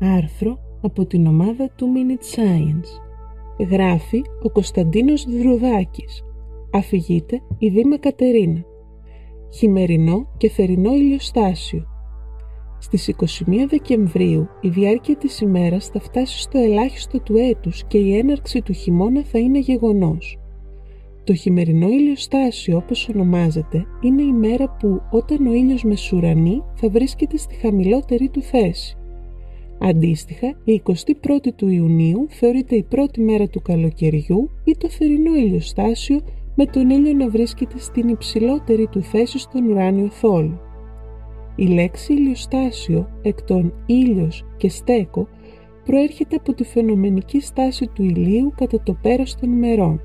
Άρθρο από την ομάδα του Minute Science. Γράφει ο Κωνσταντίνος Δρουδάκης. Αφηγείται η Δήμα Κατερίνα. Χειμερινό και θερινό ηλιοστάσιο. Στις 21 Δεκεμβρίου η διάρκεια της ημέρας θα φτάσει στο ελάχιστο του έτους και η έναρξη του χειμώνα θα είναι γεγονός. Το χειμερινό ηλιοστάσιο όπως ονομάζεται είναι η μέρα που όταν ο ήλιος μεσουρανεί θα βρίσκεται στη χαμηλότερη του θέση. Αντίστοιχα, η 21η του Ιουνίου θεωρείται η πρώτη μέρα του καλοκαιριού ή το θερινό ηλιοστάσιο με τον ήλιο να βρίσκεται στην υψηλότερη του θέση στον ουράνιο θόλο. Η λέξη ηλιοστάσιο εκ των ήλιος και στέκο προέρχεται από τη φαινομενική στάση του ηλίου κατά το πέρας των ημερών.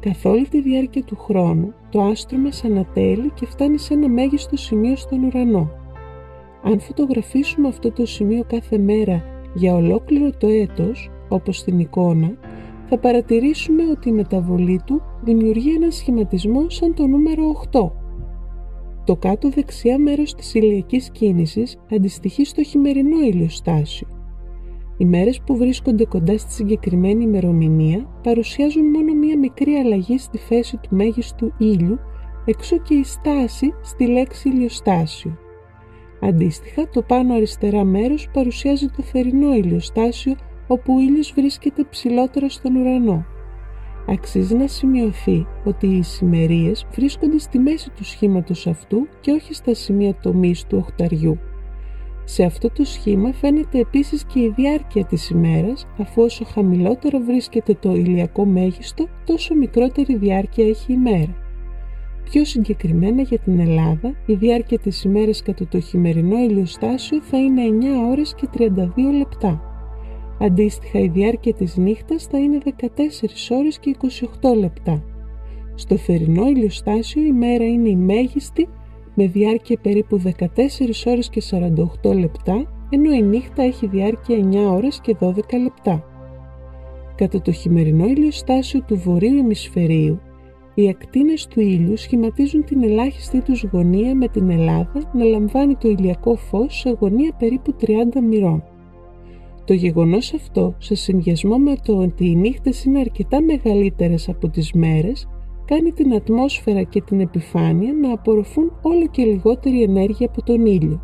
Καθ' όλη τη διάρκεια του χρόνου, το άστρο μας ανατέλει και φτάνει σε ένα μέγιστο σημείο στον ουρανό. Αν φωτογραφίσουμε αυτό το σημείο κάθε μέρα για ολόκληρο το έτος, όπως στην εικόνα, θα παρατηρήσουμε ότι η μεταβολή του δημιουργεί ένα σχηματισμό σαν το νούμερο 8. Το κάτω δεξιά μέρος της ηλιακής κίνησης αντιστοιχεί στο χειμερινό ηλιοστάσιο. Οι μέρες που βρίσκονται κοντά στη συγκεκριμένη ημερομηνία παρουσιάζουν μόνο μία μικρή αλλαγή στη θέση του μέγιστου ήλιου, εξού και η στάση στη λέξη ηλιοστάσιο. Αντίστοιχα, το πάνω αριστερά μέρος παρουσιάζει το θερινό ηλιοστάσιο όπου ο ήλιος βρίσκεται ψηλότερα στον ουρανό. Αξίζει να σημειωθεί ότι οι ησημερίες βρίσκονται στη μέση του σχήματος αυτού και όχι στα σημεία τομής του οχταριού. Σε αυτό το σχήμα φαίνεται επίσης και η διάρκεια της ημέρας, αφού όσο χαμηλότερο βρίσκεται το ηλιακό μέγιστο, τόσο μικρότερη διάρκεια έχει η μέρα. Πιο συγκεκριμένα για την Ελλάδα, η διάρκεια της ημέρας κατά το χειμερινό ηλιοστάσιο θα είναι 9 ώρες και 32 λεπτά. Αντίστοιχα η διάρκεια της νύχτας θα είναι 14 ώρες και 28 λεπτά. Στο θερινό ηλιοστάσιο η μέρα είναι η μέγιστη με διάρκεια περίπου 14 ώρες και 48 λεπτά, ενώ η νύχτα έχει διάρκεια 9 ώρες και 12 λεπτά. Κατά το χειμερινό ηλιοστάσιο του βορείου ημισφαιρίου, οι ακτίνες του ήλιου σχηματίζουν την ελάχιστη τους γωνία με την Ελλάδα να λαμβάνει το ηλιακό φως σε γωνία περίπου 30 μοιρών. Το γεγονός αυτό, σε συνδυασμό με το ότι οι νύχτες είναι αρκετά μεγαλύτερες από τις μέρες, κάνει την ατμόσφαιρα και την επιφάνεια να απορροφούν όλο και λιγότερη ενέργεια από τον ήλιο.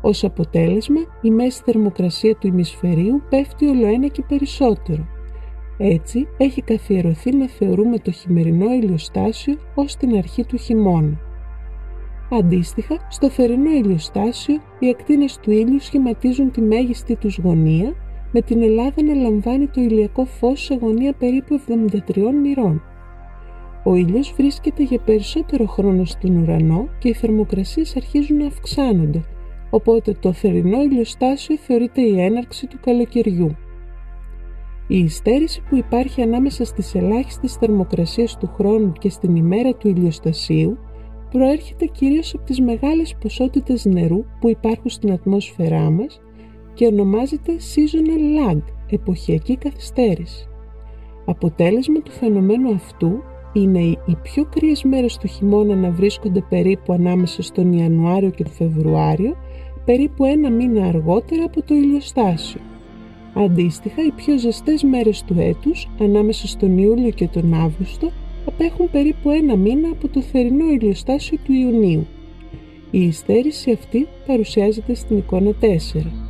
Ως αποτέλεσμα, η μέση θερμοκρασία του ημισφαιρίου πέφτει ολοένα και περισσότερο. Έτσι, έχει καθιερωθεί να θεωρούμε το χειμερινό ηλιοστάσιο ως την αρχή του χειμώνα. Αντίστοιχα, στο θερινό ηλιοστάσιο, οι ακτίνες του ήλιου σχηματίζουν τη μέγιστη τους γωνία, με την Ελλάδα να λαμβάνει το ηλιακό φως σε γωνία περίπου 73 μοιρών. Ο ήλιος βρίσκεται για περισσότερο χρόνο στον ουρανό και οι θερμοκρασίες αρχίζουν να αυξάνονται, οπότε το θερινό ηλιοστάσιο θεωρείται η έναρξη του καλοκαιριού. Η υστέρηση που υπάρχει ανάμεσα στις ελάχιστες θερμοκρασίες του χρόνου και στην ημέρα του ηλιοστασίου προέρχεται κυρίως από τις μεγάλες ποσότητες νερού που υπάρχουν στην ατμόσφαιρά μας και ονομάζεται seasonal lag, εποχιακή καθυστέρηση. Αποτέλεσμα του φαινομένου αυτού είναι οι πιο κρύες μέρες του χειμώνα να βρίσκονται περίπου ανάμεσα στον Ιανουάριο και τον Φεβρουάριο, περίπου ένα μήνα αργότερα από το ηλιοστάσιο. Αντίστοιχα, οι πιο ζεστές μέρες του έτους, ανάμεσα στον Ιούλιο και τον Αύγουστο, απέχουν περίπου ένα μήνα από το θερινό ηλιοστάσιο του Ιουνίου. Η υστέρηση αυτή παρουσιάζεται στην εικόνα 4.